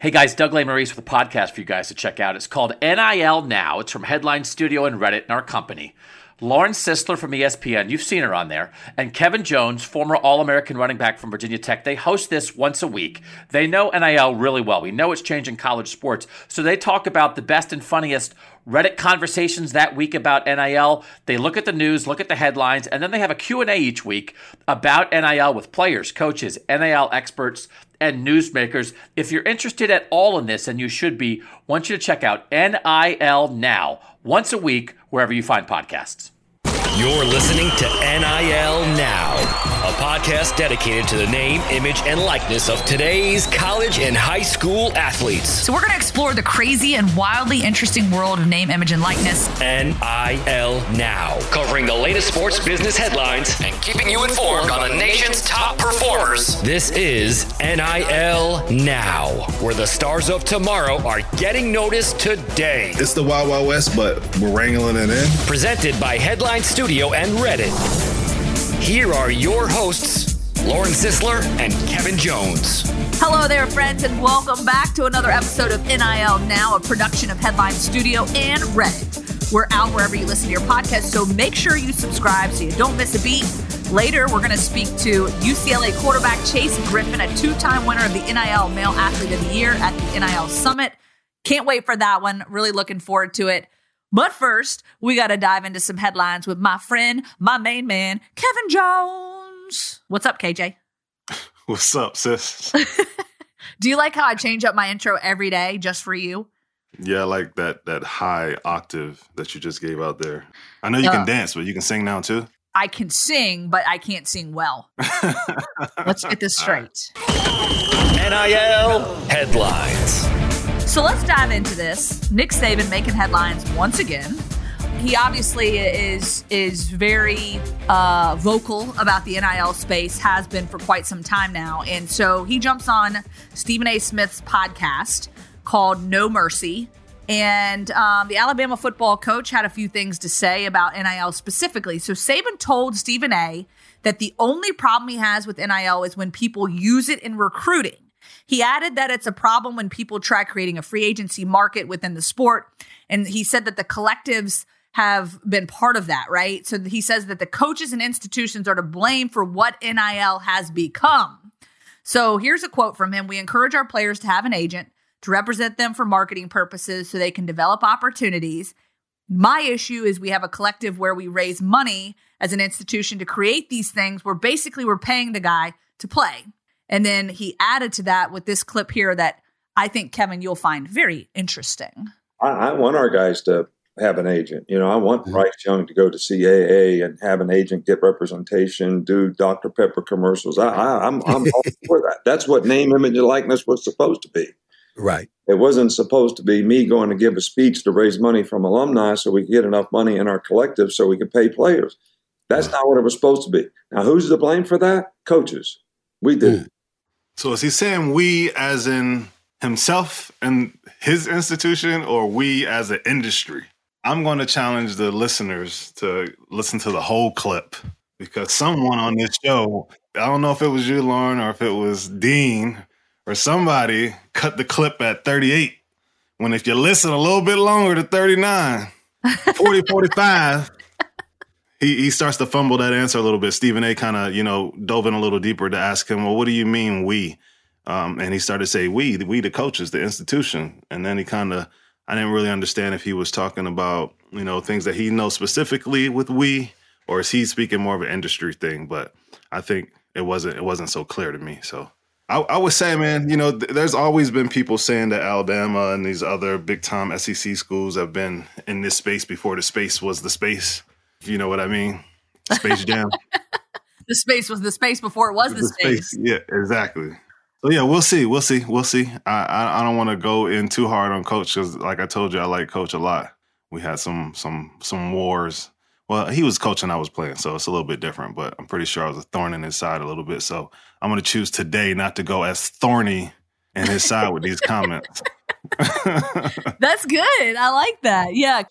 Hey guys, Doug Lesmerises with a podcast for you guys to check out. It's called NIL Now. It's from Headline Studio and Reddit and our company. Lauren Sisler from ESPN, you've seen her on there, and Kevin Jones, former All American running back from Virginia Tech. They host this once a week. They know NIL really well. We know it's changing college sports. So they talk about the best and funniest Reddit conversations that week about NIL. They look at the news, look at the headlines, and then they have a Q&A each week about NIL with players, coaches, NIL experts, and newsmakers. If you're interested at all in this, and you should be, I want you to check out NIL Now once a week wherever you find podcasts. You're listening to NIL Now, a podcast dedicated to the name, image, and likeness of today's college and high school athletes. So, we're going to explore the crazy and wildly interesting world of name, image, and likeness. NIL Now, covering the latest sports business headlines and keeping you informed on the nation's top performers. This is NIL Now, where the stars of tomorrow are getting noticed today. It's the Wild Wild West, but we're wrangling it in. Presented by Headline Studio and Reddit. Here are your hosts, Lauren Sisler and Kevin Jones. Hello there, friends, and welcome back to another episode of NIL Now, a production of Headline Studio and Reddit. We're out wherever you listen to your podcast, so make sure you subscribe so you don't miss a beat. Later, we're going to speak to UCLA quarterback Chase Griffin, a two time winner of the NIL Male Athlete of the Year at the NIL Summit. Can't wait for that one. Really looking forward to it. But first, we got to dive into some headlines with my friend, my main man, Kevin Jones. What's up, KJ? What's up, sis? Do you like how I change up my intro every day just for you? yeah, I like that that high octave that you just gave out there. I know you Uh, can dance, but you can sing now too. I can sing, but I can't sing well. Let's get this straight. NIL headlines. So let's dive into this. Nick Saban making headlines once again. He obviously is is very uh, vocal about the NIL space, has been for quite some time now, and so he jumps on Stephen A. Smith's podcast called No Mercy, and um, the Alabama football coach had a few things to say about NIL specifically. So Saban told Stephen A. that the only problem he has with NIL is when people use it in recruiting. He added that it's a problem when people try creating a free agency market within the sport. And he said that the collectives have been part of that, right? So he says that the coaches and institutions are to blame for what NIL has become. So here's a quote from him We encourage our players to have an agent to represent them for marketing purposes so they can develop opportunities. My issue is we have a collective where we raise money as an institution to create these things where basically we're paying the guy to play. And then he added to that with this clip here that I think, Kevin, you'll find very interesting. I, I want our guys to have an agent. You know, I want Bryce Young to go to CAA and have an agent get representation, do Dr. Pepper commercials. I, I, I'm, I'm all for that. That's what name, image, and likeness was supposed to be. Right. It wasn't supposed to be me going to give a speech to raise money from alumni so we could get enough money in our collective so we could pay players. That's not what it was supposed to be. Now, who's to blame for that? Coaches. We did. Mm. So is he saying we as in himself and his institution or we as an industry? I'm going to challenge the listeners to listen to the whole clip because someone on this show, I don't know if it was you, Lauren, or if it was Dean or somebody cut the clip at 38. When if you listen a little bit longer to 39, 40, 45, he, he starts to fumble that answer a little bit. Stephen A kind of, you know, dove in a little deeper to ask him, well, what do you mean we? Um, and he started to say, we, we, the coaches, the institution. And then he kind of, I didn't really understand if he was talking about, you know, things that he knows specifically with we, or is he speaking more of an industry thing? But I think it wasn't, it wasn't so clear to me. So I, I would say, man, you know, th- there's always been people saying that Alabama and these other big time SEC schools have been in this space before the space was the space. If you know what I mean. Space Jam. The space was the space before it was the, space. Yeah, exactly. So yeah, we'll see. We'll see. We'll see. I I, I don't want to go in too hard on coach because, like I told you, I like coach a lot. We had some some some wars. Well, he was coaching, I was playing, so it's a little bit different. But I'm pretty sure I was a thorn in his side a little bit. So I'm going to choose today not to go as thorny in his side with these comments. That's good. I like that. Yeah.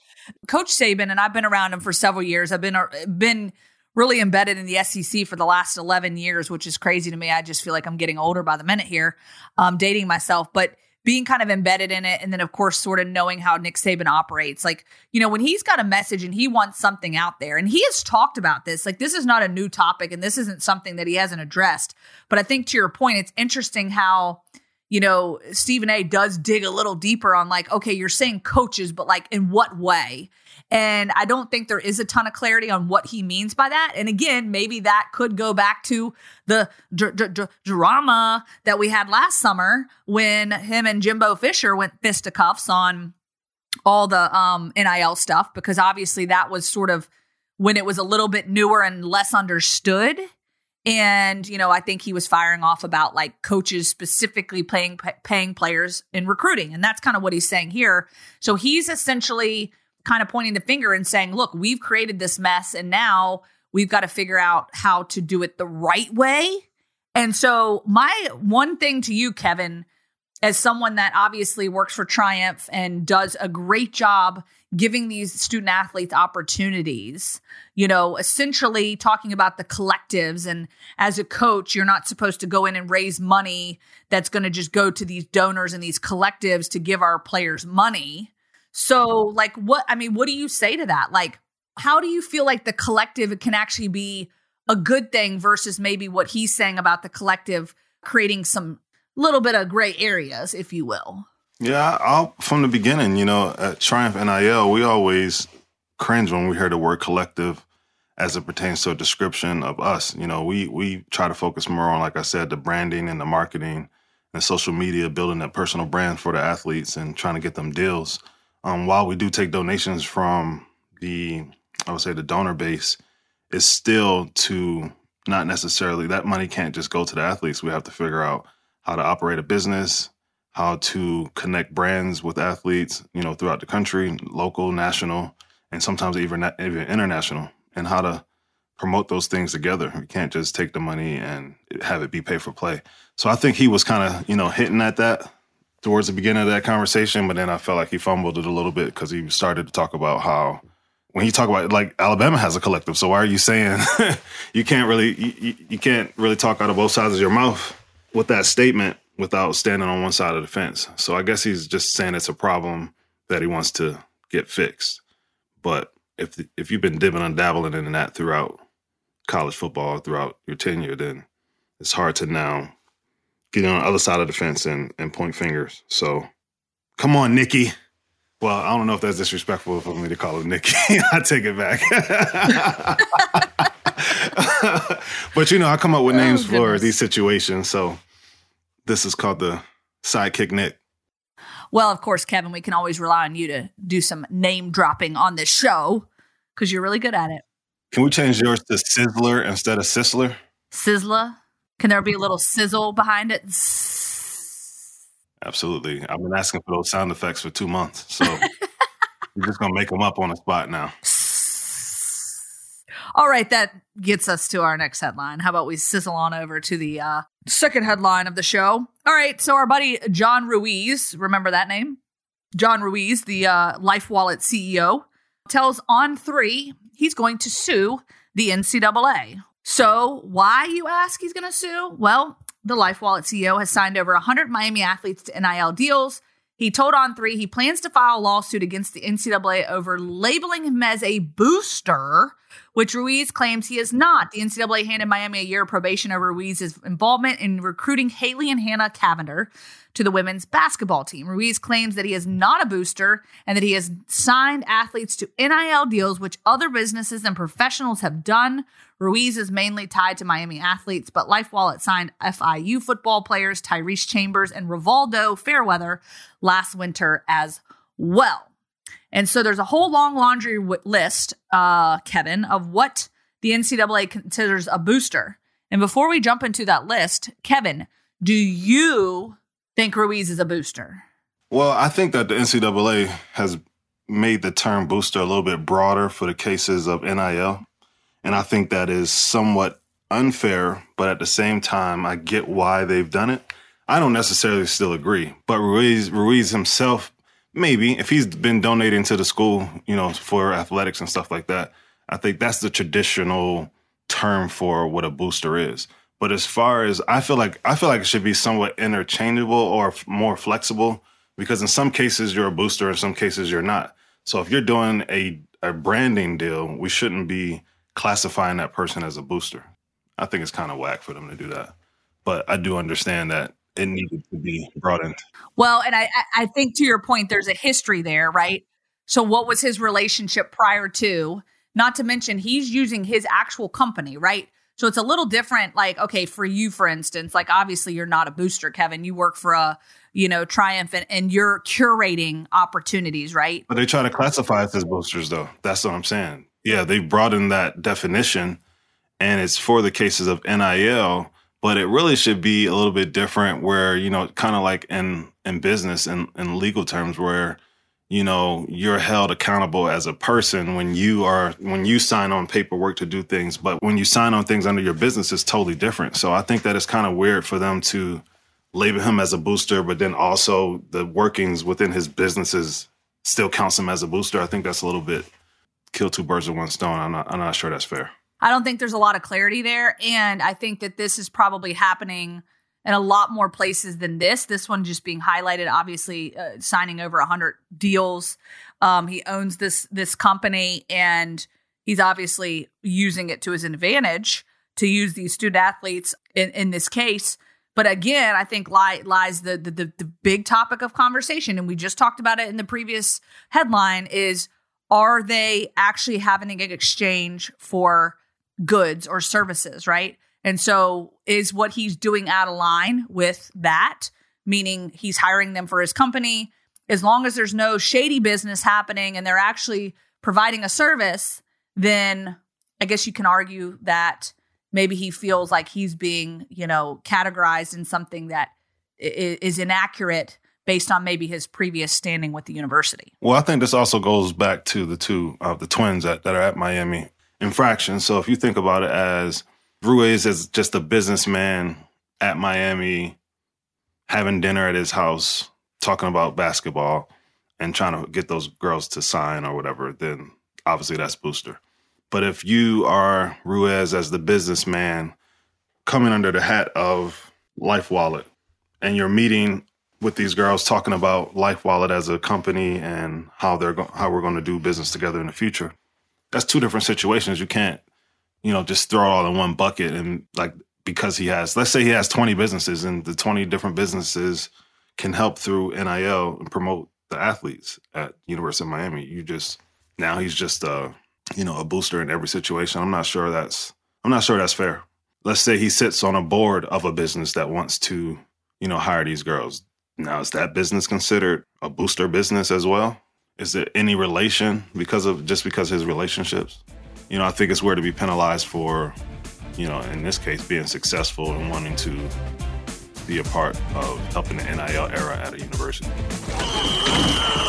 Coach Saban, and I've been around him for several years. I've been uh, been really embedded in the SEC for the last 11 years, which is crazy to me. I just feel like I'm getting older by the minute here, um, dating myself. But being kind of embedded in it, and then of course, sort of knowing how Nick Saban operates. Like, you know, when he's got a message and he wants something out there, and he has talked about this, like, this is not a new topic and this isn't something that he hasn't addressed. But I think to your point, it's interesting how you know, Stephen A does dig a little deeper on like, okay, you're saying coaches, but like in what way? And I don't think there is a ton of clarity on what he means by that. And again, maybe that could go back to the d- d- d- drama that we had last summer when him and Jimbo Fisher went fisticuffs on all the um, NIL stuff, because obviously that was sort of when it was a little bit newer and less understood. And, you know, I think he was firing off about like coaches specifically paying, paying players in recruiting. And that's kind of what he's saying here. So he's essentially kind of pointing the finger and saying, look, we've created this mess and now we've got to figure out how to do it the right way. And so, my one thing to you, Kevin, as someone that obviously works for Triumph and does a great job giving these student athletes opportunities, you know, essentially talking about the collectives. And as a coach, you're not supposed to go in and raise money that's going to just go to these donors and these collectives to give our players money. So, like, what, I mean, what do you say to that? Like, how do you feel like the collective can actually be a good thing versus maybe what he's saying about the collective creating some little bit of gray areas, if you will? Yeah, I'll, from the beginning, you know, at Triumph NIL, we always cringe when we hear the word collective as it pertains to a description of us. You know, we we try to focus more on, like I said, the branding and the marketing and social media, building that personal brand for the athletes and trying to get them deals. Um, while we do take donations from the, I would say, the donor base, it's still to not necessarily that money can't just go to the athletes. We have to figure out how to operate a business, how to connect brands with athletes, you know, throughout the country, local, national, and sometimes even even international, and how to promote those things together. You can't just take the money and have it be pay for play. So I think he was kind of, you know, hitting at that towards the beginning of that conversation, but then I felt like he fumbled it a little bit because he started to talk about how when you talk about like Alabama has a collective. So why are you saying you can't really you, you can't really talk out of both sides of your mouth with that statement without standing on one side of the fence? So I guess he's just saying it's a problem that he wants to get fixed. But if if you've been dipping and dabbling in that throughout college football throughout your tenure, then it's hard to now get on the other side of the fence and, and point fingers. So come on, Nikki. Well, I don't know if that's disrespectful for me to call her Nikki. I take it back. but you know, I come up with oh, names for these situations. So this is called the sidekick Nick. Well, of course, Kevin, we can always rely on you to do some name dropping on this show because you're really good at it. Can we change yours to Sizzler instead of Sizzler? Sizzler? Can there be a little sizzle behind it? Absolutely. I've been asking for those sound effects for two months. So we're just going to make them up on the spot now. All right, that gets us to our next headline. How about we sizzle on over to the uh, second headline of the show? All right, so our buddy John Ruiz, remember that name? John Ruiz, the uh, LifeWallet CEO, tells On3 he's going to sue the NCAA. So, why, you ask, he's going to sue? Well, the LifeWallet CEO has signed over 100 Miami athletes to NIL deals. He told On3 he plans to file a lawsuit against the NCAA over labeling him as a booster, which Ruiz claims he is not. The NCAA handed Miami a year of probation over Ruiz's involvement in recruiting Haley and Hanna Cavinder to the women's basketball team. Ruiz claims that he is not a booster and that he has signed athletes to NIL deals, which other businesses and professionals have done. Ruiz is mainly tied to Miami athletes, but LifeWallet signed FIU football players Tyrese Chambers and Rivaldo Fairweather last winter as well. And so there's a whole long laundry w- list, uh, Kevin, of what the NCAA considers a booster. And before we jump into that list, Kevin, Do you think Ruiz is a booster? Well, I think that the NCAA has made the term booster a little bit broader for the cases of NIL. And I think that is somewhat unfair, but at the same time, I get why they've done it. I don't necessarily still agree, but Ruiz, Ruiz himself, maybe if he's been donating to the school, you know, for athletics and stuff like that, I think that's the traditional term for what a booster is. But as far as I feel like, I feel like it should be somewhat interchangeable or more flexible because in some cases you're a booster, in some cases you're not. So if you're doing a, a branding deal, we shouldn't be classifying that person as a booster. I think it's kind of whack for them to do that. But I do understand that it needed to be brought in. Well, and I, I think to your point, there's a history there, right? So what was his relationship prior to? Not to mention he's using his actual company, right? So it's a little different. Like, okay, for you, for instance, like obviously you're not a booster, Kevin. You work for a you know, triumphant and you're curating opportunities, right? But they try to classify us as boosters though. That's what I'm saying. Yeah, they brought in that definition and it's for the cases of NIL, but it really should be a little bit different where, you know, kind of like in in business and in legal terms where you know you're held accountable as a person when you are when you sign on paperwork to do things but when you sign on things under your business it's totally different so i think that it's kind of weird for them to label him as a booster, but then also the workings within his businesses still counts him as a booster. I think that's a little bit kill two birds with one stone. I'm not I'm not sure that's fair. I don't think there's a lot of clarity there. And I think that this is probably happening in a lot more places than this. This one just being highlighted, obviously uh, signing over 100 deals. Um, he owns this this company and he's obviously using it to his advantage to use these student athletes in, in this case but again, I think lie, lies the, the, the the big topic of conversation, and we just talked about it in the previous headline: is are they actually having an exchange for goods or services, right? And so, is what he's doing out of line with that? Meaning, he's hiring them for his company. As long as there's no shady business happening and they're actually providing a service, then I guess you can argue that maybe he feels like he's being, you know, categorized in something that is inaccurate based on maybe his previous standing with the university. Well, I think this also goes back to the two of uh, the twins that, that are at Miami infraction. So if you think about it as Ruiz is just a businessman at Miami having dinner at his house, talking about basketball and trying to get those girls to sign or whatever, then obviously that's booster. But if you are Ruiz as the businessman coming under the hat of LifeWallet and you're meeting with these girls talking about LifeWallet as a company and how they're go- how we're going to do business together in the future, that's two different situations. You can't, you know, just throw it all in one bucket and like because he has, let's say he has 20 businesses and the 20 different businesses can help through NIL and promote the athletes at University of Miami. You just now he's just uh you know, a booster in every situation. I'm not sure that's I'm not sure that's fair. Let's say he sits on a board of a business that wants to, you know, hire these girls. Now, is that business considered a booster business as well? Is there any relation because of just because his relationships? You know, I think it's where to be penalized for, you know, in this case, being successful and wanting to be a part of helping the NIL era at a university.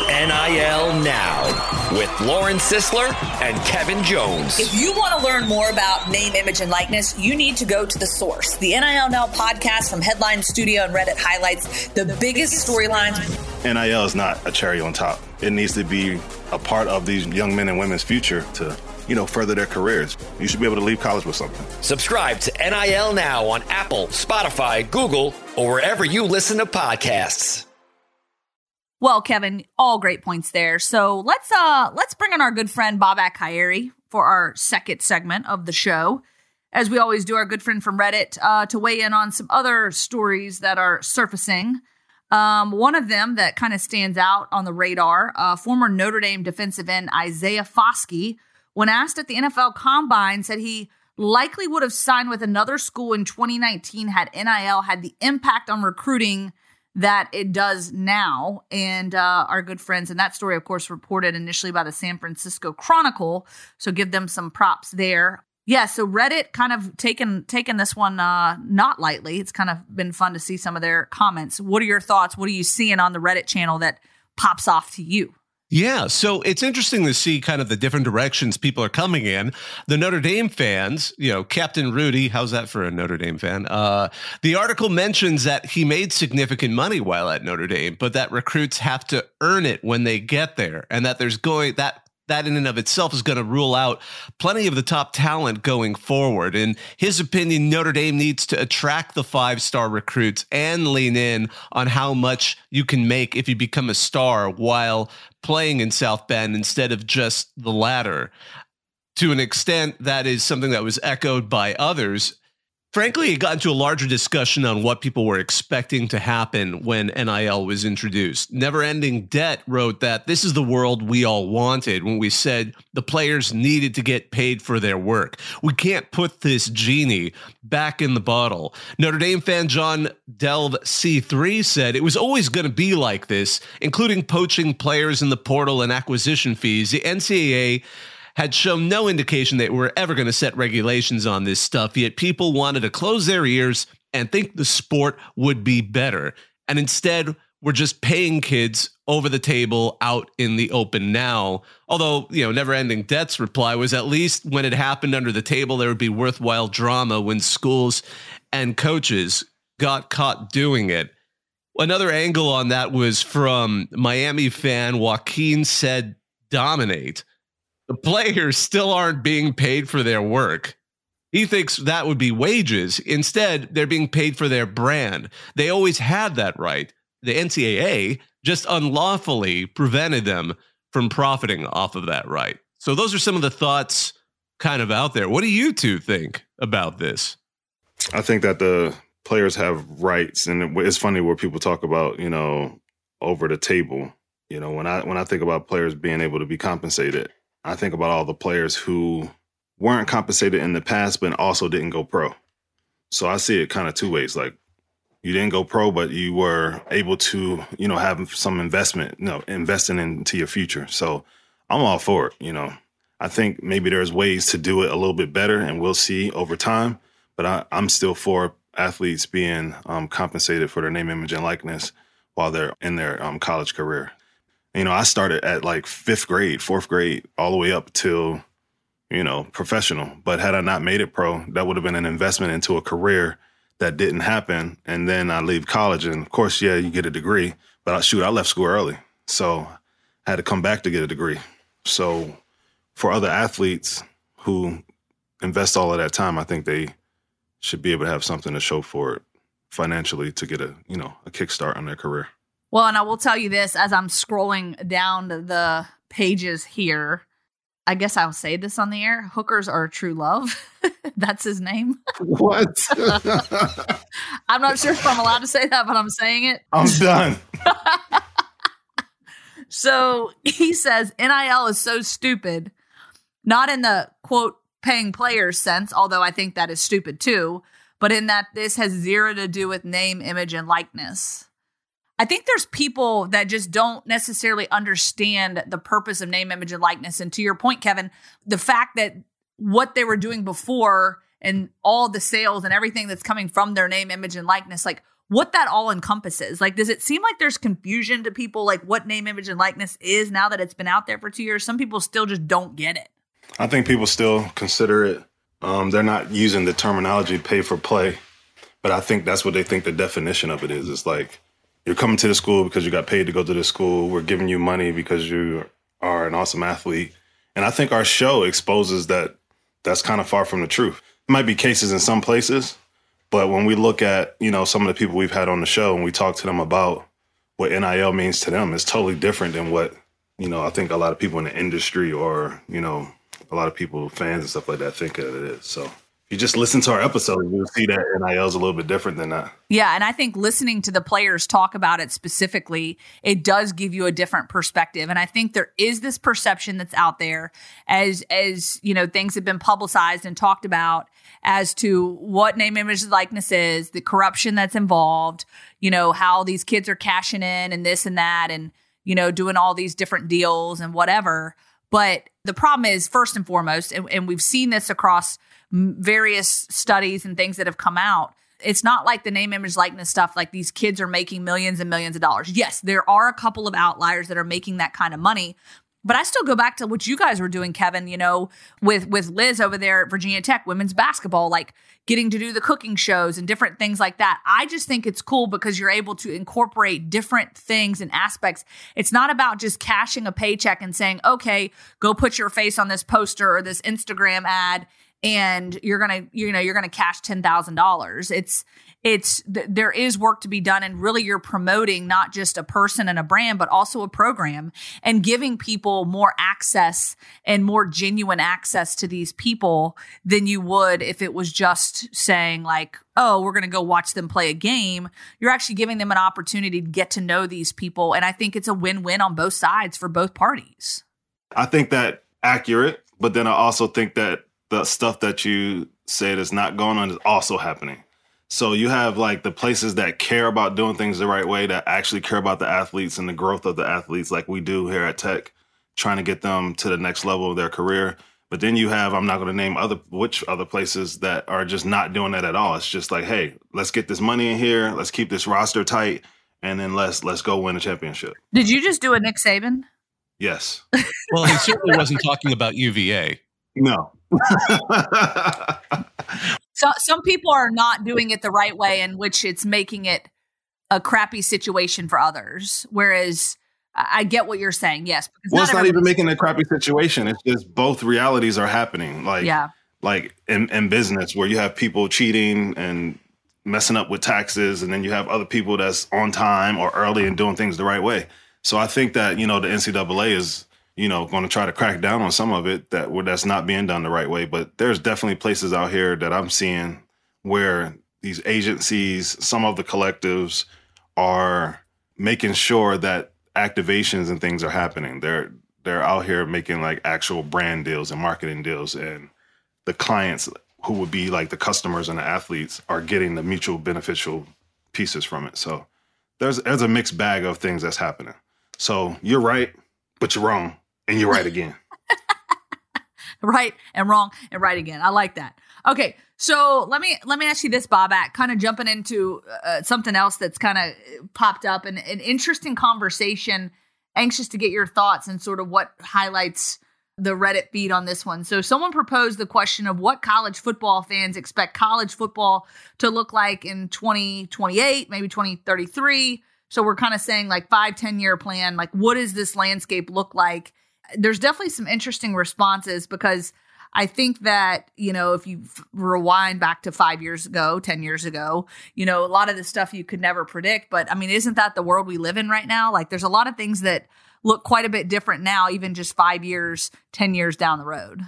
NIL Now with Lauren Sisler and Kevin Jones. If you want to learn more about name, image, and likeness, you need to go to The Source. The NIL Now podcast from Headline Studio and Reddit highlights the biggest storylines. NIL is not a cherry on top. It needs to be a part of these young men and women's future to you know, further their careers. You should be able to leave college with something. Subscribe to NIL Now on Apple, Spotify, Google, or wherever you listen to podcasts. Well, Kevin, all great points there. So let's uh let's bring in our good friend Bobak Ha'Eri for our second segment of the show. As we always do, our good friend from Reddit uh, to weigh in on some other stories that are surfacing. Um, one of them that kind of stands out on the radar, uh, former Notre Dame defensive end Isaiah Foskey when asked at the NFL Combine, said he likely would have signed with another school in 2019 had NIL had the impact on recruiting that it does now. And uh, our good friends, and that story, of course, reported initially by the San Francisco Chronicle. So give them some props there. Yeah, so Reddit kind of taken taken this one uh, not lightly. It's kind of been fun to see some of their comments. What are your thoughts? What are you seeing on the Reddit channel that pops off to you? Yeah, so it's interesting to see kind of the different directions people are coming in. The Notre Dame fans, you know, Captain Rudy, how's that for a Notre Dame fan? Uh, the article mentions that he made significant money while at Notre Dame, but that recruits have to earn it when they get there, and that there's going that that in and of itself is going to rule out plenty of the top talent going forward. In his opinion, Notre Dame needs to attract the five star recruits and lean in on how much you can make if you become a star while playing in South Bend instead of just the latter. To an extent, that is something that was echoed by others Frankly, it got into a larger discussion on what people were expecting to happen when NIL was introduced. Never Ending Debt wrote that this is the world we all wanted when we said the players needed to get paid for their work. We can't put this genie back in the bottle. Notre Dame fan John Delve C3 said it was always going to be like this, including poaching players in the portal and acquisition fees. The NCAA had shown no indication they were ever going to set regulations on this stuff, yet people wanted to close their ears and think the sport would be better. And instead, we're just paying kids over the table out in the open now. Although, you know, never ending debts reply was at least when it happened under the table, there would be worthwhile drama when schools and coaches got caught doing it. Another angle on that was from Miami fan Joaquin said dominate the players still aren't being paid for their work. He thinks that would be wages. Instead, they're being paid for their brand. They always had that right. The NCAA just unlawfully prevented them from profiting off of that right. So, those are some of the thoughts kind of out there. What do you two think about this? I think that the players have rights, and it's funny where people talk about, you know, over the table. You know, when I when I think about players being able to be compensated, I think about all the players who weren't compensated in the past, but also didn't go pro. So I see it kind of two ways. Like you didn't go pro, but you were able to, you know, have some investment, you know, investing into your future. So I'm all for it. You know, I think maybe there's ways to do it a little bit better, and we'll see over time. But I, am still for athletes being um, compensated for their name, image, and likeness while they're in their um, college career. You know, I started at like fifth grade, fourth grade, all the way up till, you know, professional. But had I not made it pro, that would have been an investment into a career that didn't happen. And then I leave college. And of course, yeah, you get a degree. But I, shoot, I left school early. So I had to come back to get a degree. So for other athletes who invest all of that time, I think they should be able to have something to show for it financially to get a, you know, a kickstart on their career. Well, and I will tell you this as I'm scrolling down the pages here. I guess I'll say this on the air. Hookers are true love. That's his name. What? I'm not sure if I'm allowed to say that, but I'm saying it. I'm done. so he says NIL is so stupid, not in the quote paying players sense, although I think that is stupid too, but in that this has zero to do with name, image, and likeness. I think there's people that just don't necessarily understand the purpose of name, image, and likeness. And to your point, Kevin, the fact that what they were doing before and all the sales and everything that's coming from their name, image, and likeness, like what that all encompasses. Like, does it seem like there's confusion to people, like what name, image, and likeness is now that it's been out there for two years? Some people still just don't get it. I think people still consider it. Um, they're not using the terminology pay for play, but I think that's what they think the definition of it is. It's like, you're coming to the school because you got paid to go to the school. We're giving you money because you are an awesome athlete. And I think our show exposes that that's kind of far from the truth. It might be cases in some places, but when we look at, you know, some of the people we've had on the show and we talk to them about what NIL means to them, it's totally different than what, you know, I think a lot of people in the industry or, you know, a lot of people, fans and stuff like that think that it is. So you just listen to our episode, you'll see that NIL is a little bit different than that. Yeah, and I think listening to the players talk about it specifically, it does give you a different perspective. And I think there is this perception that's out there as as you know things have been publicized and talked about as to what name, image, likeness is, the corruption that's involved, you know how these kids are cashing in and this and that, and you know doing all these different deals and whatever. But the problem is, first and foremost, and, and we've seen this across various studies and things that have come out. It's not like the name, image, likeness stuff. Like these kids are making millions and millions of dollars. Yes, there are a couple of outliers that are making that kind of money, but I still go back to what you guys were doing, Kevin, you know, with with Liz over there at Virginia Tech, women's basketball, like getting to do the cooking shows and different things like that. I just think it's cool because you're able to incorporate different things and aspects. It's not about just cashing a paycheck and saying, "Okay, go put your face on this poster or this Instagram ad and you're to you know, you're to cash $10,000." It's it's th- there is work to be done and really you're promoting not just a person and a brand but also a program and giving people more access and more genuine access to these people than you would if it was just saying like oh we're to go watch them play a game you're actually giving them an opportunity to get to know these people and i think it's a win-win on both sides for both parties i think that accurate but then i also think that the stuff that you said is not going on is also happening so you have like the places that care about doing things the right way, that actually care about the athletes and the growth of the athletes, like we do here at Tech, trying to get them to the next level of their career. But then you have, I'm not going to name other which other places that are just not doing that at all. It's just like, hey, let's get this money in here, let's keep this roster tight, and then let's let's go win a championship. Did you just do a Nick Saban? Yes. well, he certainly wasn't talking about UVA. No. So some people are not doing it the right way in which it's making it a crappy situation for others whereas I get what you're saying. Yes. Well, it's not even making a crappy situation. It's just both realities are happening. Like, yeah. like in, in business where you have people cheating and messing up with taxes, and then you have other people that's on time or early and doing things the right way. So I think that you know the NCAA is you know, going to try to crack down on some of it that where that's not being done the right way. But there's definitely places out here that I'm seeing where these agencies, some of the collectives, are making sure that activations and things are happening. They're they're out here making like actual brand deals and marketing deals, and the clients who would be like the customers and the athletes are getting the mutual beneficial pieces from it. So there's there's a mixed bag of things that's happening. So you're right, but you're wrong and you're right again. right and wrong and right again. I like that. Okay, so let me let me ask you this, Bob. Bobak. Kind of jumping into uh, something else that's kind of popped up and an interesting conversation. Anxious to get your thoughts and sort of what highlights the Reddit feed on this one. So someone proposed the question of what college football fans expect college football to look like in 2028, maybe 2033. So we're kind of saying like five, 10 year plan. Like, what does this landscape look like? There's definitely some interesting responses because I think that, you know, if you rewind back to five years ago, 10 years ago, you know, a lot of the stuff you could never predict. But I mean, isn't that the world we live in right now? Like, there's a lot of things that look quite a bit different now, even just five years, 10 years down the road.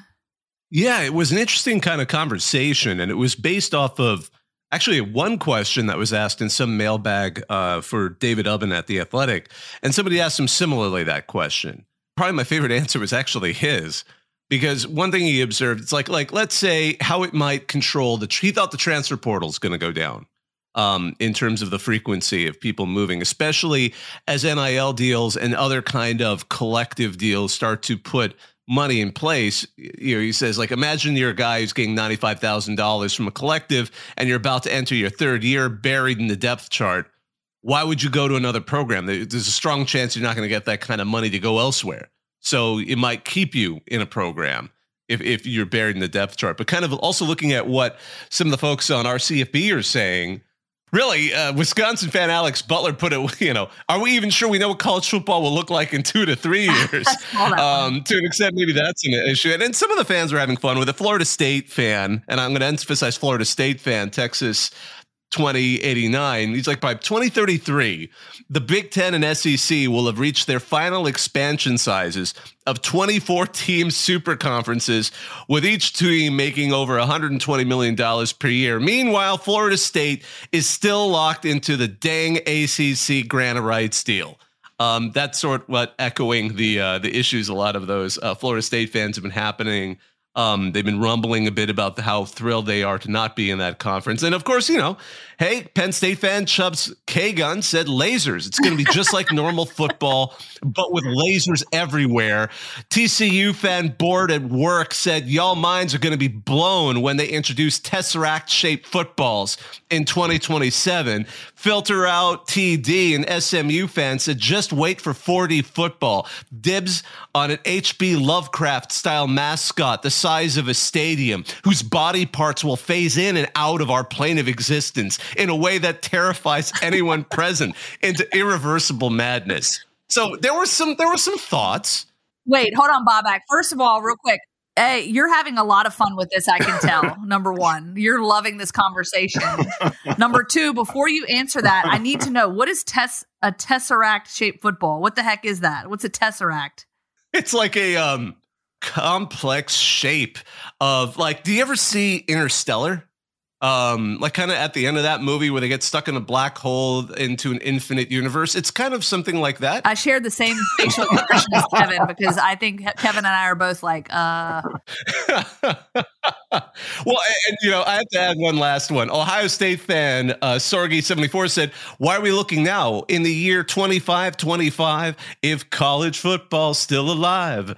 Yeah, it was an interesting kind of conversation. And it was based off of actually one question that was asked in some mailbag uh, for David Ubben at The Athletic. And somebody asked him similarly that question probably my favorite answer was actually his because one thing he observed it's like like let's say how it might control the he thought the transfer portal is going to go down um, in terms of the frequency of people moving especially as nil deals and other kind of collective deals start to put money in place. You know he says like imagine you're a guy who's getting $95000 from a collective and you're about to enter your third year buried in the depth chart why would you go to another program? There's a strong chance you're not going to get that kind of money to go elsewhere. So it might keep you in a program if, if you're buried in the depth chart. But kind of also looking at what some of the folks on r/CFB are saying. Really, uh, Wisconsin fan Alex Butler put it, you know, are we even sure we know what college football will look like in two to three years? um, to an extent, maybe that's an issue. And, and some of the fans are having fun with a Florida State fan, and I'm going to emphasize Florida State fan, Texas 2089. He's like, by 2033, the Big Ten and SEC will have reached their final expansion sizes of 24 team super conferences, with each team making over $120 million per year. Meanwhile, Florida State is still locked into the dang ACC grant of rights deal. Um, that's sort of what echoing the uh, the issues a lot of those uh, Florida State fans have been happening Um, they've been rumbling a bit about how thrilled they are to not be in that conference. And of course, you know, hey, Penn State fan Chubbs K Gun said lasers. It's going to be just like normal football, but with lasers everywhere. TCU fan bored at work said y'all minds are going to be blown when they introduce Tesseract shaped footballs in 2027. Filter out TD and SMU fan said just wait for 40 football. Dibs on an HP Lovecraft style mascot the size of a stadium whose body parts will phase in and out of our plane of existence in a way that terrifies anyone present into irreversible madness. So there were some there were some thoughts. Wait, hold on, Bobak. First of all, real quick, Hey, you're having a lot of fun with this, I can tell. Number one, you're loving this conversation. Number two, before you answer that, I need to know what is tes- a tesseract shaped football? What the heck is that? What's a tesseract? It's like a um complex shape of like, do you ever see Interstellar? um, like kind of at the end of that movie where they get stuck in a black hole into an infinite universe. It's kind of something like that. I shared the same facial expression as Kevin because I think Kevin and I are both like, uh. well, and you know, I have to add one last one. Ohio State fan uh, Sorgi74 said, Why are we looking now in the year 2525 if college football's still alive?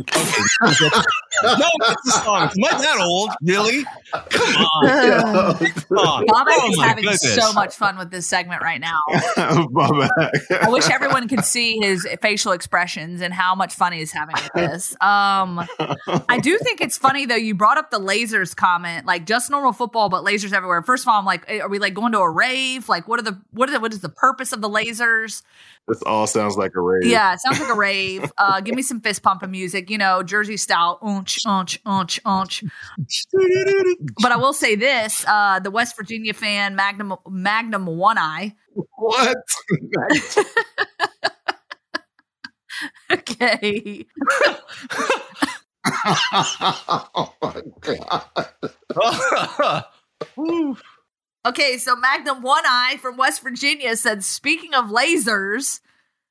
Okay. no, it's a song. Am I that old? Really? Come on. Come on. Bob oh is having goodness. so much fun with this segment right now. Bob I wish everyone could see his facial expressions and how much fun he's having with this. Um, I do think it's funny though. You brought up the lasers comment, like just normal football, but lasers everywhere. First of all, I'm like, are we like going to a rave? Like, what are the what are the, what is the purpose of the lasers? This all sounds like a rave. Yeah, it sounds like a rave. Uh, give me some fist pumping music, you know, Jersey style. Unch, unch, unch, unch. but I will say this: uh, the West Virginia fan Magnum Magnum One Eye. What? okay. oh my god. Okay, so Magnum One Eye from West Virginia said, speaking of lasers,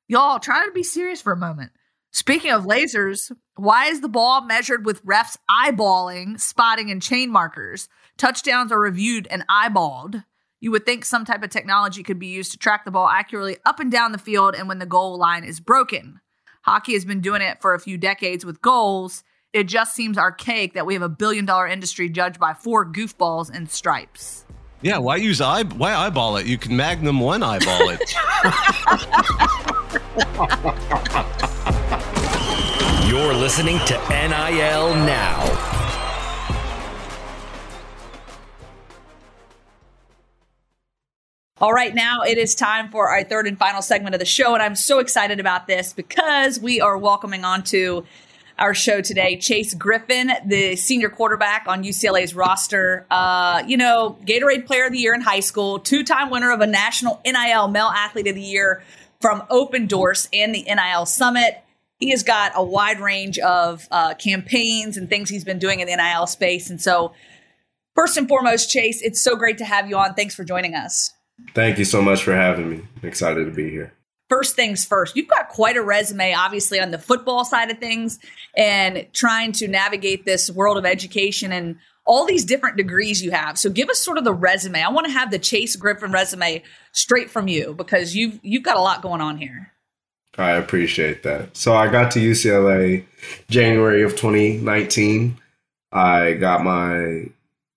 y'all try to be serious for a moment. Speaking of lasers, why is the ball measured with refs eyeballing, spotting, and chain markers? Touchdowns are reviewed and eyeballed. You would think some type of technology could be used to track the ball accurately up and down the field and when the goal line is broken. Hockey has been doing it for a few decades with goals. It just seems archaic that we have a billion dollar industry judged by four goofballs and stripes. Yeah, why use eye? Why eyeball it? You can Magnum one eyeball it. You're listening to NIL now. All right, now it is time for our third and final segment of the show. And I'm so excited about this because we are welcoming on to our show today. Chase Griffin, the senior quarterback on UCLA's roster, uh, you know, Gatorade Player of the Year in high school, two time winner of a national NIL Male Athlete of the Year from Open Doors and the NIL Summit. He has got a wide range of uh, campaigns and things he's been doing in the NIL space. And so, first and foremost, Chase, it's so great to have you on. Thanks for joining us. Thank you so much for having me. I'm excited to be here first things first, you've got quite a resume, obviously, on the football side of things and trying to navigate this world of education and all these different degrees you have. So give us sort of the resume. I want to have the Chase Griffin resume straight from you because you've you've got a lot going on here. I appreciate that. So I got to UCLA January of 2019. I got my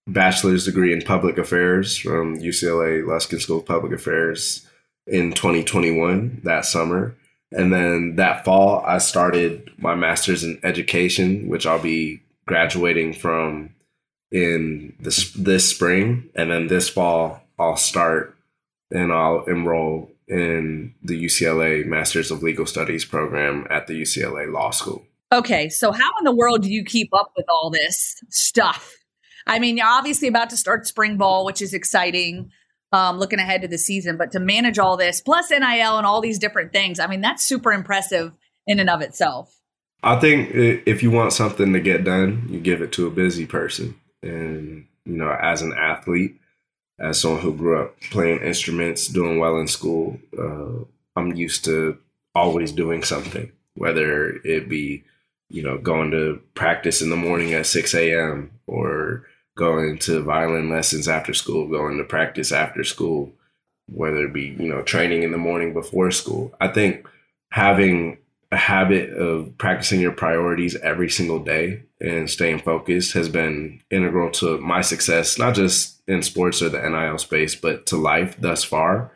bachelor's degree in public affairs from UCLA Luskin School of Public Affairs in 2021 that summer. And then that fall, I started my master's in education, which I'll be graduating from in this this spring. And then this fall, I'll start and I'll enroll in the UCLA Masters of Legal Studies program at the UCLA Law School. Okay, so how in the world do you keep up with all this stuff? I mean, you're obviously about to start spring ball, which is exciting um, looking ahead to the season. But to manage all this, plus NIL and all these different things, I mean, that's super impressive in and of itself. I think if you want something to get done, you give it to a busy person. And, you know, as an athlete, as someone who grew up playing instruments, doing well in school, uh, I'm used to always doing something, whether it be you know, going to practice in the morning at 6 a.m. or going to violin lessons after school, going to practice after school, whether it be, you know, training in the morning before school. I think having a habit of practicing your priorities every single day and staying focused has been integral to my success, not just in sports or the NIL space, but to life thus far.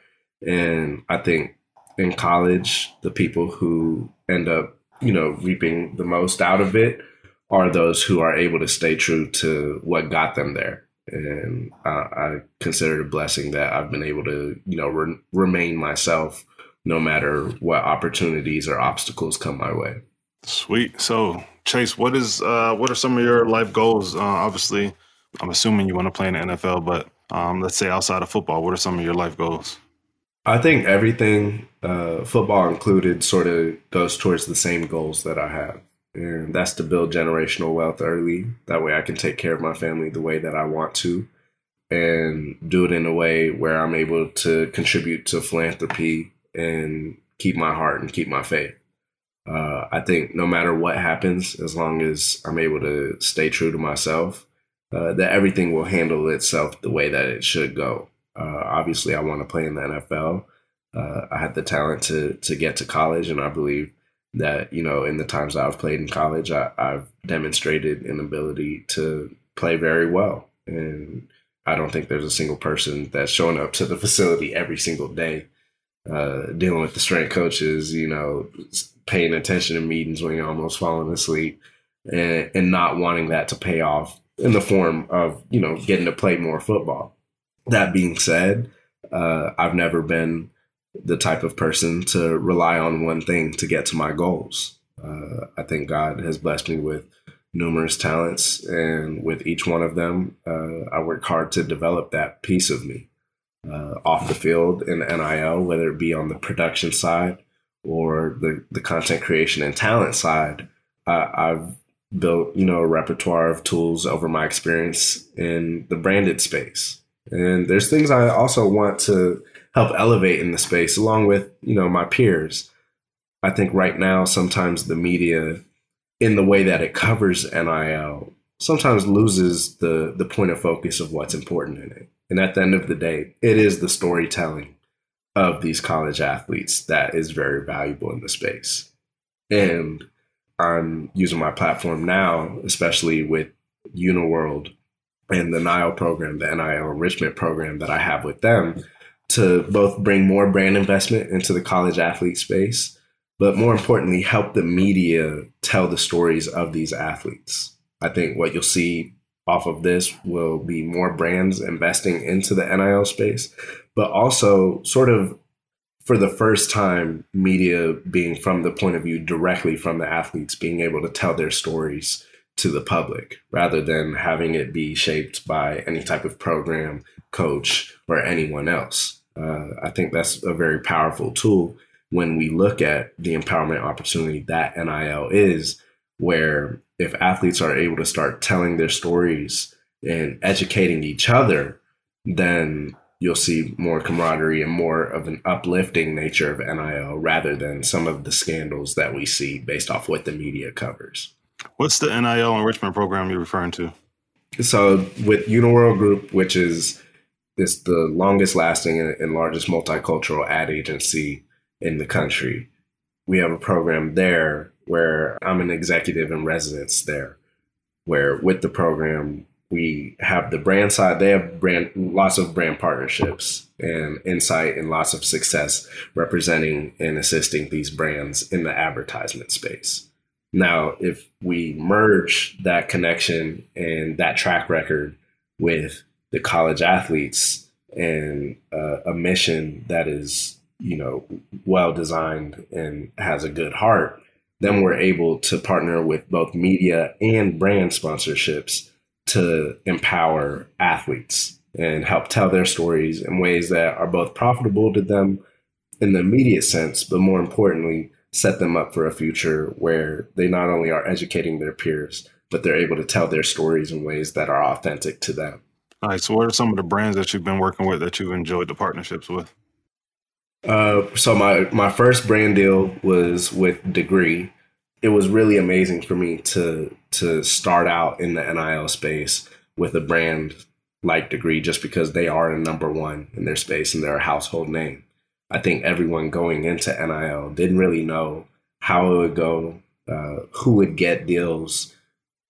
And I think in college, the people who end up, you know, reaping the most out of it are those who are able to stay true to what got them there. And uh, I consider it a blessing that I've been able to, you know, re- remain myself no matter what opportunities or obstacles come my way. Sweet. So, Chase, what is uh, what are some of your life goals? Uh, obviously, I'm assuming you want to play in the NFL, but um, let's say outside of football, what are some of your life goals? I think everything, uh, football included, sort of goes towards the same goals that I have. And that's to build generational wealth early. That way I can take care of my family the way that I want to and do it in a way where I'm able to contribute to philanthropy and keep my heart and keep my faith. Uh, I think no matter what happens, as long as I'm able to stay true to myself, uh, that everything will handle itself the way that it should go. Uh, obviously, I want to play in the NFL. Uh, I had the talent to to get to college, and I believe that you know in the times I've played in college, I, I've demonstrated an ability to play very well. And I don't think there's a single person that's showing up to the facility every single day uh, dealing with the strength coaches, you know, paying attention to meetings when you're almost falling asleep and, and not wanting that to pay off in the form of, you know, getting to play more football. That being said, uh, I've never been the type of person to rely on one thing to get to my goals. Uh, I think God has blessed me with numerous talents, and with each one of them, uh, I work hard to develop that piece of me uh, off the field in NIL, whether it be on the production side or the, the content creation and talent side. I've built, you know, a repertoire of tools over my experience in the branded space. And there's things I also want to help elevate in the space along with, you know, my peers. I think right now, sometimes the media, in the way that it covers NIL, sometimes loses the, the point of focus of what's important in it. And at the end of the day, it is the storytelling of these college athletes that is very valuable in the space. And I'm using my platform now, especially with Uniworld and the NIL program, the NIL enrichment program that I have with them, to both bring more brand investment into the college athlete space, but more importantly, help the media tell the stories of these athletes. I think what you'll see off of this will be more brands investing into the NIL space, but also sort of for the first time, media being from the point of view directly from the athletes, being able to tell their stories to the public rather than having it be shaped by any type of program, coach, or anyone else. Uh, I think that's a very powerful tool when we look at the empowerment opportunity that NIL is, where if athletes are able to start telling their stories and educating each other, then you'll see more camaraderie and more of an uplifting nature of NIL rather than some of the scandals that we see based off what the media covers. What's the NIL enrichment program you're referring to? So with Uniworld Group, which is is the longest lasting and largest multicultural ad agency in the country, we have a program there where I'm an executive in residence there, where with the program, we have the brand side, they have brand lots of brand partnerships and insight and lots of success representing and assisting these brands in the advertisement space. Now, if we merge that connection and that track record with the college athletes and uh, a mission that is, you know, well designed and has a good heart, then we're able to partner with both media and brand sponsorships to empower athletes and help tell their stories in ways that are both profitable to them in the immediate sense, but more importantly, set them up for a future where they not only are educating their peers, but they're able to tell their stories in ways that are authentic to them. All right. So, what are some of the brands that you've been working with that you've enjoyed the partnerships with? Uh, so my my first brand deal was with Degree, it was really amazing for me to to start out in the NIL space with a brand like Degree just because they are a number one in their space and they're a household name. I think everyone going into NIL didn't really know how it would go, uh, who would get deals.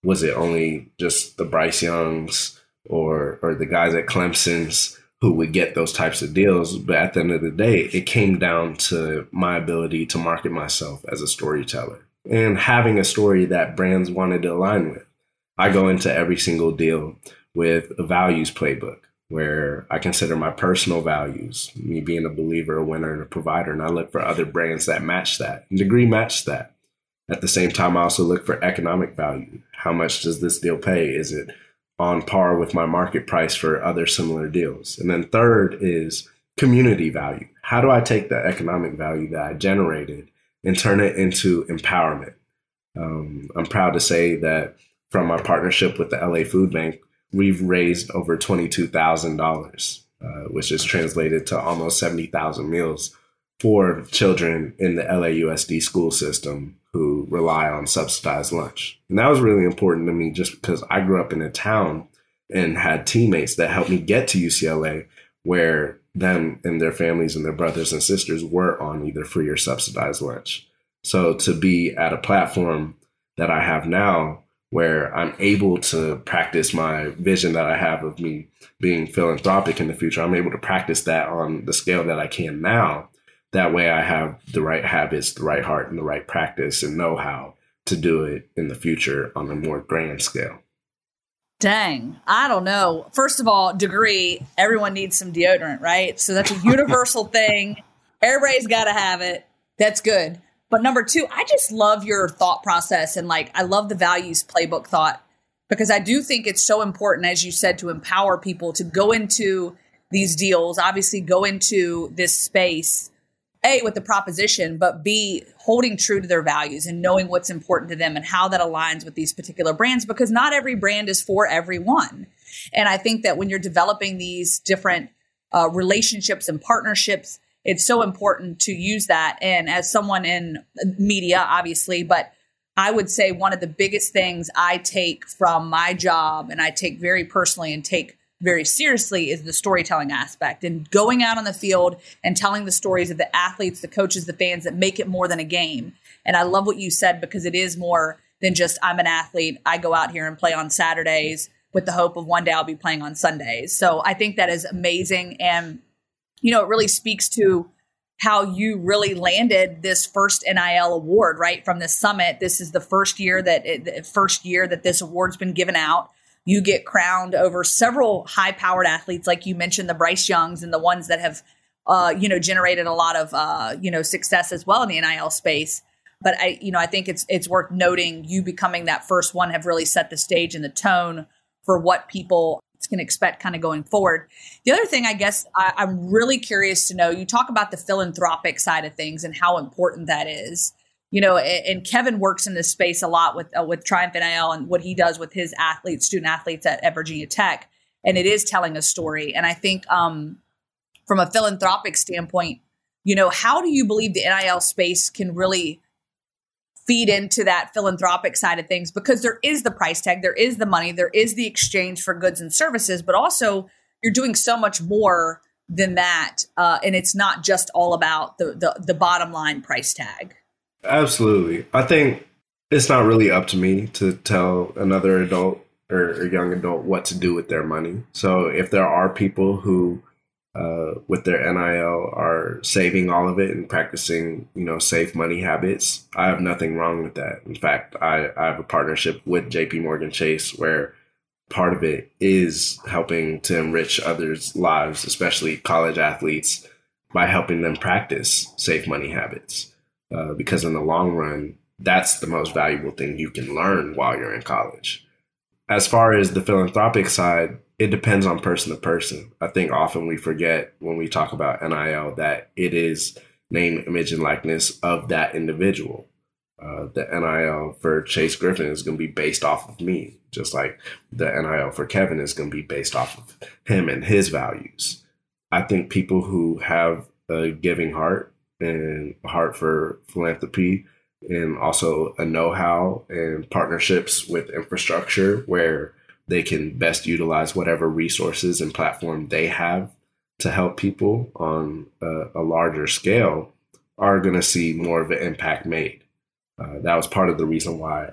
Was it only just the Bryce Youngs or or the guys at Clemson's who would get those types of deals? But at the end of the day, it came down to my ability to market myself as a storyteller and having a story that brands wanted to align with. I go into every single deal with a values playbook where I consider my personal values, me being a believer, a winner, and a provider, and I look for other brands that match that and degree match that. At the same time, I also look for economic value. How much does this deal pay? Is it on par with my market price for other similar deals? And then third is community value. How do I take the economic value that I generated and turn it into empowerment? Um, I'm proud to say that from our partnership with the LA Food Bank, we've raised over $22,000, uh, which is translated to almost 70,000 meals for children in the LAUSD school system who rely on subsidized lunch. And that was really important to me just because I grew up in a town and had teammates that helped me get to UCLA where them and their families and their brothers and sisters were on either free or subsidized lunch. So to be at a platform that I have now where I'm able to practice my vision that I have of me being philanthropic in the future. I'm able to practice that on the scale that I can now. That way I have the right habits, the right heart, and the right practice and know how to do it in the future on a more grand scale. Dang, I don't know. First of all, degree, everyone needs some deodorant, right? So that's a universal thing. Everybody's got to have it. That's good. But number two, I just love your thought process and like I love the values playbook thought because I do think it's so important, as you said, to empower people to go into these deals, obviously go into this space, A, with the proposition, but B, holding true to their values and knowing what's important to them and how that aligns with these particular brands because not every brand is for everyone. And I think that when you're developing these different uh, relationships and partnerships, it's so important to use that. And as someone in media, obviously, but I would say one of the biggest things I take from my job and I take very personally and take very seriously is the storytelling aspect and going out on the field and telling the stories of the athletes, the coaches, the fans that make it more than a game. And I love what you said because it is more than just I'm an athlete. I go out here and play on Saturdays with the hope of one day I'll be playing on Sundays. So I think that is amazing. And you know, it really speaks to how you really landed this first NIL award, right? From this summit. This is the first year that it, the first year that this award's been given out. You get crowned over several high-powered athletes, like you mentioned, the Bryce Youngs and the ones that have, uh, you know, generated a lot of, uh, you know, success as well in the NIL space. But I, you know, I think it's it's worth noting you becoming that first one have really set the stage and the tone for what people can expect kind of going forward. The other thing, I guess, I, I'm really curious to know you talk about the philanthropic side of things and how important that is. You know, and Kevin works in this space a lot with uh, with Triumph NIL and what he does with his athletes, student athletes at, at Virginia Tech, and it is telling a story. And I think um, from a philanthropic standpoint, you know, how do you believe the NIL space can really feed into that philanthropic side of things because there is the price tag, there is the money, there is the exchange for goods and services, but also you're doing so much more than that, uh, and it's not just all about the, the the bottom line price tag. Absolutely, I think it's not really up to me to tell another adult or young adult what to do with their money. So if there are people who uh, with their NIL are saving all of it and practicing, you know, safe money habits. I have nothing wrong with that. In fact, I, I have a partnership with JP Morgan Chase where part of it is helping to enrich others' lives, especially college athletes, by helping them practice safe money habits. Uh, because in the long run, that's the most valuable thing you can learn while you're in college. As far as the philanthropic side, it depends on person to person. I think often we forget when we talk about NIL that it is name, image, and likeness of that individual. Uh, the NIL for Chase Griffin is going to be based off of me, just like the NIL for Kevin is going to be based off of him and his values. I think people who have a giving heart and a heart for philanthropy and also a know-how and partnerships with infrastructure where they can best utilize whatever resources and platform they have to help people on a, a larger scale are going to see more of an impact made. Uh, that was part of the reason why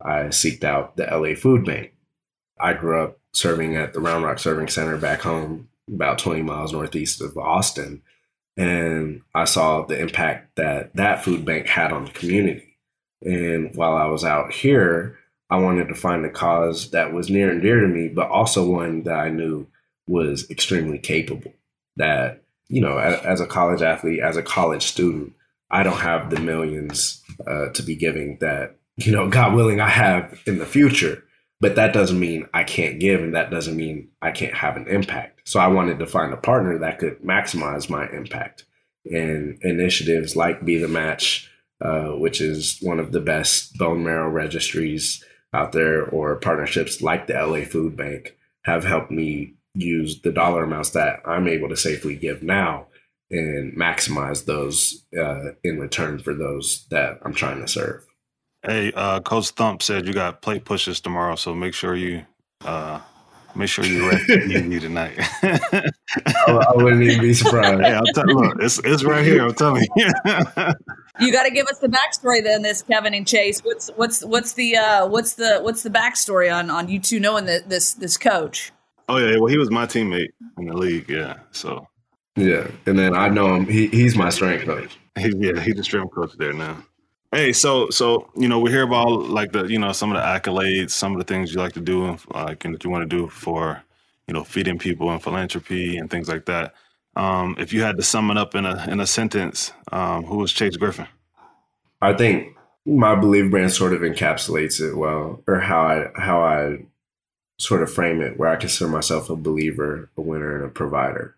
I seeked out the LA Food Bank. I grew up serving at the Round Rock Serving Center back home, about 20 miles northeast of Austin. And I saw the impact that that food bank had on the community. And while I was out here, I wanted to find a cause that was near and dear to me, but also one that I knew was extremely capable. That, you know, as, a college athlete, as a college student, I don't have the millions uh, to be giving that, you know, God willing, I have in the future. But that doesn't mean I can't give, and that doesn't mean I can't have an impact. So I wanted to find a partner that could maximize my impact. And initiatives like Be the Match, uh, which is one of the best bone marrow registries out there, or partnerships like the LA Food Bank, have helped me use the dollar amounts that I'm able to safely give now and maximize those uh, in return for those that I'm trying to serve. Hey, uh, Coach Thump said you got plate pushes tomorrow, so make sure you uh, make sure you rest easy tonight. I, I, wouldn't even be surprised. Hey, I'll tell, look, it's it's right here. I'm telling you. you got to give us the backstory then, this Kevin and Chase. What's what's what's the uh, what's the what's the backstory on on you two knowing the, this this coach? Oh yeah, well he was my teammate in the league. Yeah, so yeah, and then I know him. He, he's my strength coach. He, yeah, he's the strength coach there now. Hey, so so you know we hear about like the you know some of the accolades, some of the things you like to do, like and that you want to do for you know feeding people and philanthropy and things like that. Um, if you had to sum it up in a in a sentence, um, who was Chase Griffin? I think my belief brand sort of encapsulates it well, or how I how I sort of frame it, where I consider myself a believer, a winner, and a provider.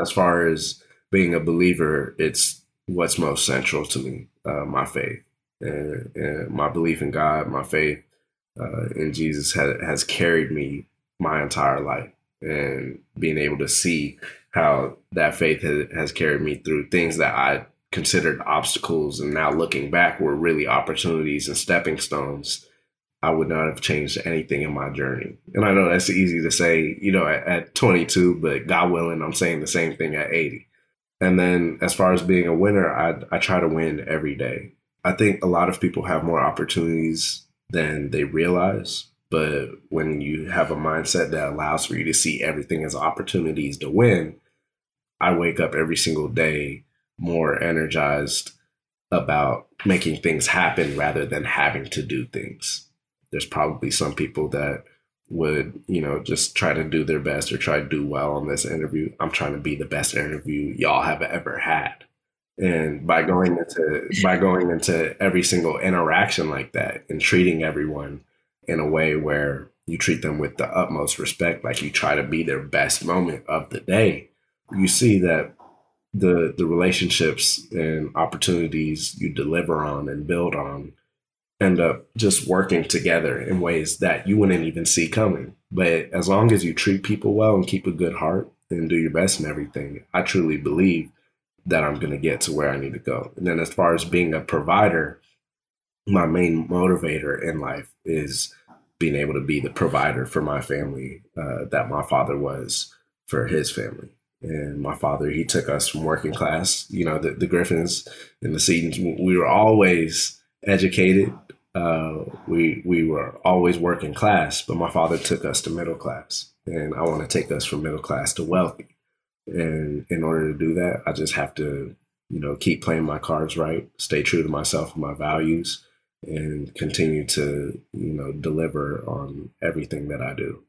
As far as being a believer, it's what's most central to me, uh, my faith and, and, my belief in God, my faith uh, in Jesus has, has carried me my entire life, and being able to see how that faith has, has carried me through things that I considered obstacles, and now looking back were really opportunities and stepping stones. I would not have changed anything in my journey. And I know that's easy to say, you know, at, at 22, but God willing, I'm saying the same thing at 80. And then as far as being a winner, I, I try to win every day. I think a lot of people have more opportunities than they realize. But when you have a mindset that allows for you to see everything as opportunities to win, I wake up every single day more energized about making things happen rather than having to do things. There's probably some people that would, you know, just try to do their best or try to do well on this interview. I'm trying to be the best interview y'all have ever had. And by going into by going into every single interaction like that and treating everyone in a way where you treat them with the utmost respect, like you try to be their best moment of the day, you see that the the relationships and opportunities you deliver on and build on end up just working together in ways that you wouldn't even see coming. But as long as you treat people well and keep a good heart and do your best and everything, I truly believe that I'm going to get to where I need to go. And then as far as being a provider, my main motivator in life is being able to be the provider for my family uh, that my father was for his family. And my father, he took us from working class, you know, the, the Griffins and the Seatons, we were always educated uh, we we were always working class, but my father took us to middle class, and I want to take us from middle class to wealthy. And in order to do that, I just have to, you know, keep playing my cards right, stay true to myself and my values, and continue to, you know, deliver on everything that I do.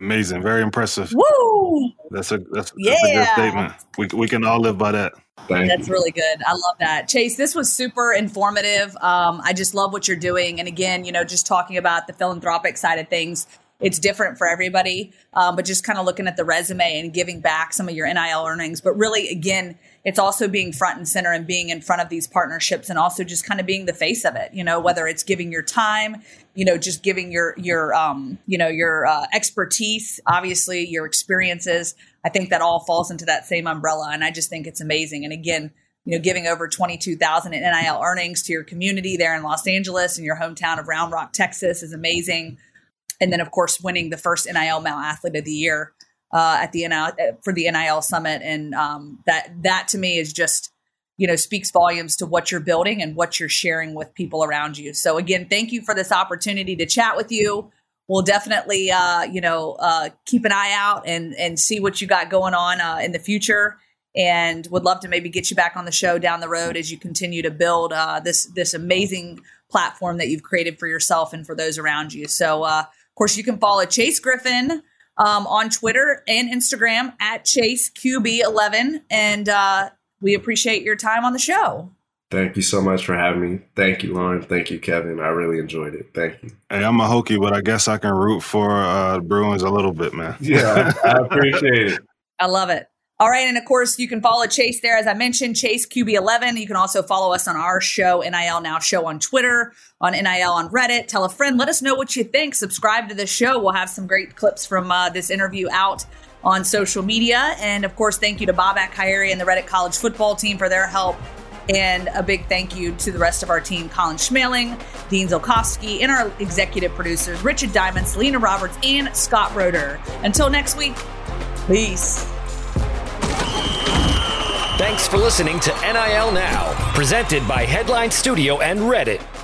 Amazing, very impressive. Woo! That's a that's, yeah. that's a good statement. We we can all live by that. Thank That's you. really good. I love that. Chase, this was super informative. Um, I just love what you're doing. And again, you know, just talking about the philanthropic side of things, it's different for everybody. Um, but just kind of looking at the resume and giving back some of your NIL earnings. But really, again, it's also being front and center and being in front of these partnerships and also just kind of being the face of it, you know, whether it's giving your time, you know, just giving your, your, um, you know, your uh, expertise, obviously your experiences. I think that all falls into that same umbrella. And I just think it's amazing. And again, you know, giving over 22,000 in NIL earnings to your community there in Los Angeles and your hometown of Round Rock, Texas is amazing. And then, of course, winning the first NIL Male Athlete of the Year uh, at the NIL for the NIL Summit, and um, that that to me is just you know speaks volumes to what you're building and what you're sharing with people around you. So again, thank you for this opportunity to chat with you. We'll definitely uh, you know uh, keep an eye out and and see what you got going on uh, in the future and would love to maybe get you back on the show down the road as you continue to build uh, this this amazing platform that you've created for yourself and for those around you. So, uh, of course, you can follow Chase Griffin um, on Twitter and Instagram at Chase QB11, and uh, we appreciate your time on the show. Thank you so much for having me. Thank you, Lauren. Thank you, Kevin. I really enjoyed it. Thank you. Hey, I'm a Hokie, but I guess I can root for uh, Bruins a little bit, man. Yeah, I appreciate it. I love it. All right. And of course, you can follow Chase there. As I mentioned, Chase QB11. You can also follow us on our show, NIL Now Show on Twitter, on NIL on Reddit. Tell a friend. Let us know what you think. Subscribe to the show. We'll have some great clips from uh, this interview out on social media. And of course, thank you to Bobak Ha'Eri and the Reddit College football team for their help. And a big thank you to the rest of our team, Colin Schmeling, Dean Zolkowski, and our executive producers, Richard Diamond, Selena Roberts, and Scott Roeder. Until next week, peace. Thanks for listening to NIL Now, presented by Headline Studio and Reddit.